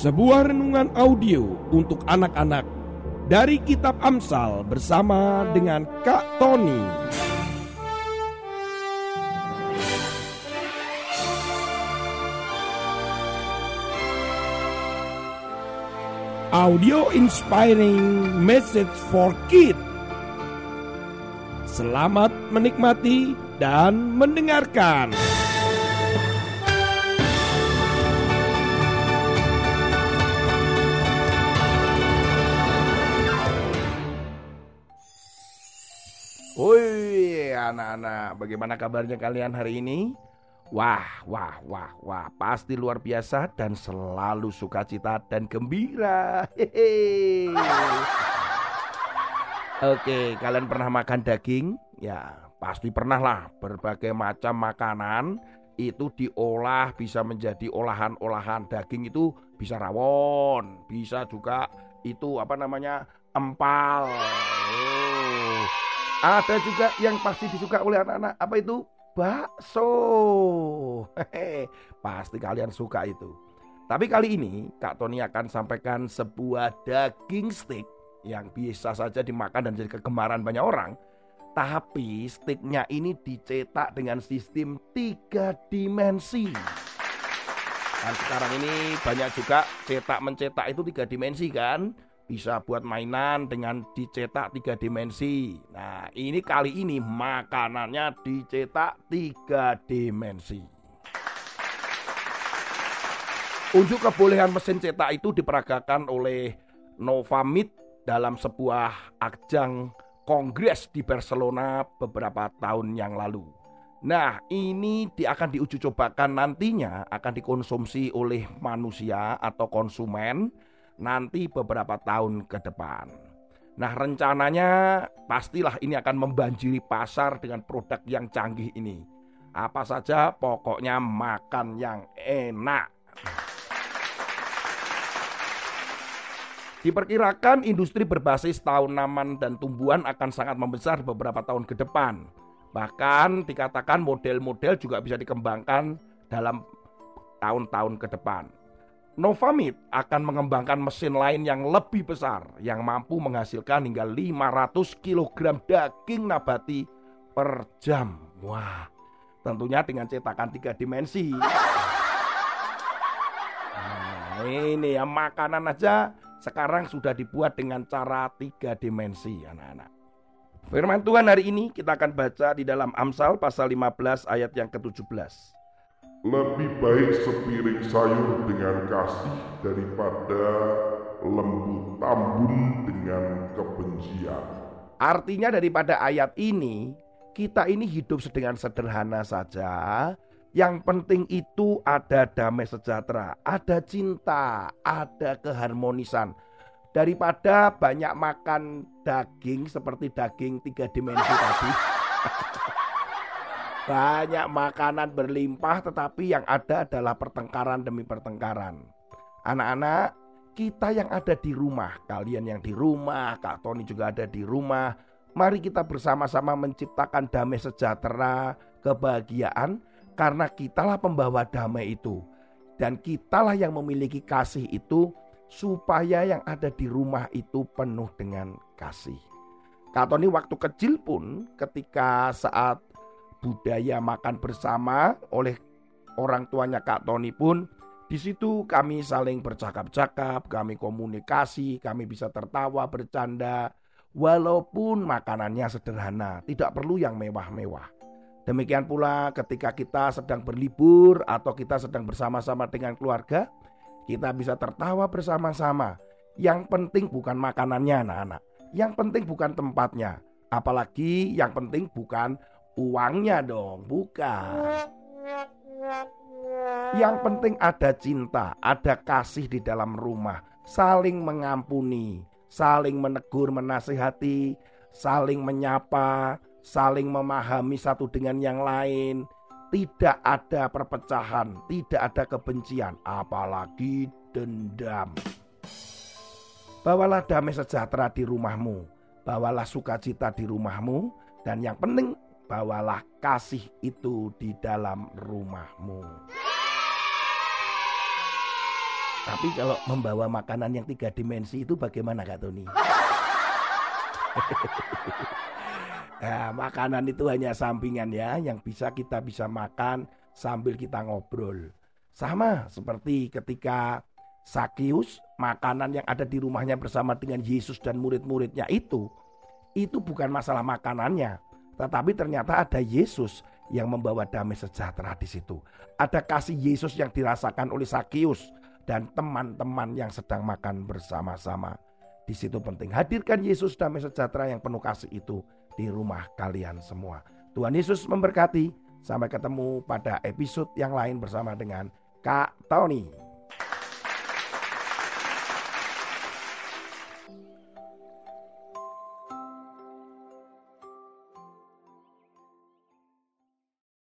Sebuah renungan audio untuk anak-anak dari Kitab Amsal bersama dengan Kak Tony. Audio inspiring message for kids. Selamat menikmati dan mendengarkan. Anak-anak, bagaimana kabarnya kalian hari ini? Wah, wah, wah, wah, pasti luar biasa dan selalu sukacita dan gembira. Hehe. Oke, kalian pernah makan daging? Ya, pasti pernah lah. Berbagai macam makanan itu diolah bisa menjadi olahan-olahan daging itu bisa rawon, bisa juga itu apa namanya empal. Oh. Ada juga yang pasti disuka oleh anak-anak apa itu bakso. Hehe, pasti kalian suka itu. Tapi kali ini Kak Tony akan sampaikan sebuah daging steak yang bisa saja dimakan dan jadi kegemaran banyak orang. Tapi steaknya ini dicetak dengan sistem tiga dimensi. Dan sekarang ini banyak juga cetak mencetak itu tiga dimensi kan. Bisa buat mainan dengan dicetak tiga dimensi. Nah ini kali ini makanannya dicetak tiga dimensi. Unjuk kebolehan mesin cetak itu diperagakan oleh Novamit dalam sebuah ajang kongres di Barcelona beberapa tahun yang lalu. Nah, ini di, akan diuji cobakan nantinya akan dikonsumsi oleh manusia atau konsumen nanti beberapa tahun ke depan. Nah, rencananya pastilah ini akan membanjiri pasar dengan produk yang canggih ini. Apa saja pokoknya makan yang enak. Diperkirakan industri berbasis tanaman dan tumbuhan akan sangat membesar beberapa tahun ke depan. Bahkan dikatakan model-model juga bisa dikembangkan dalam tahun-tahun ke depan. Novamit akan mengembangkan mesin lain yang lebih besar yang mampu menghasilkan hingga 500 kg daging nabati per jam. Wah, tentunya dengan cetakan tiga dimensi. Nah, ini ya makanan aja sekarang sudah dibuat dengan cara tiga dimensi anak-anak. Firman Tuhan hari ini kita akan baca di dalam Amsal pasal 15 ayat yang ke-17. Lebih baik sepiring sayur dengan kasih daripada lembu tambun dengan kebencian. Artinya daripada ayat ini, kita ini hidup sedang sederhana saja. Yang penting itu ada damai sejahtera, ada cinta, ada keharmonisan. Daripada banyak makan daging seperti daging tiga dimensi tadi. Banyak makanan berlimpah tetapi yang ada adalah pertengkaran demi pertengkaran. Anak-anak, kita yang ada di rumah, kalian yang di rumah, Kak Tony juga ada di rumah. Mari kita bersama-sama menciptakan damai sejahtera, kebahagiaan karena kitalah pembawa damai itu. Dan kitalah yang memiliki kasih itu supaya yang ada di rumah itu penuh dengan kasih. Kak Tony waktu kecil pun ketika saat budaya makan bersama oleh orang tuanya Kak Tony pun di situ kami saling bercakap-cakap, kami komunikasi, kami bisa tertawa, bercanda, walaupun makanannya sederhana, tidak perlu yang mewah-mewah. Demikian pula ketika kita sedang berlibur atau kita sedang bersama-sama dengan keluarga, kita bisa tertawa bersama-sama. Yang penting bukan makanannya anak-anak, yang penting bukan tempatnya, apalagi yang penting bukan uangnya dong, bukan. Yang penting ada cinta, ada kasih di dalam rumah, saling mengampuni, saling menegur, menasihati, saling menyapa, saling memahami satu dengan yang lain. Tidak ada perpecahan, tidak ada kebencian, apalagi dendam. Bawalah damai sejahtera di rumahmu, bawalah sukacita di rumahmu, dan yang penting bawalah kasih itu di dalam rumahmu. Tapi kalau membawa makanan yang tiga dimensi itu bagaimana Kak Tony? nah, makanan itu hanya sampingan ya, yang bisa kita bisa makan sambil kita ngobrol. Sama seperti ketika Sakius, makanan yang ada di rumahnya bersama dengan Yesus dan murid-muridnya itu, itu bukan masalah makanannya, tetapi ternyata ada Yesus yang membawa damai sejahtera di situ. Ada kasih Yesus yang dirasakan oleh Sakius dan teman-teman yang sedang makan bersama-sama. Di situ penting hadirkan Yesus damai sejahtera yang penuh kasih itu di rumah kalian semua. Tuhan Yesus memberkati. Sampai ketemu pada episode yang lain bersama dengan Kak Tony.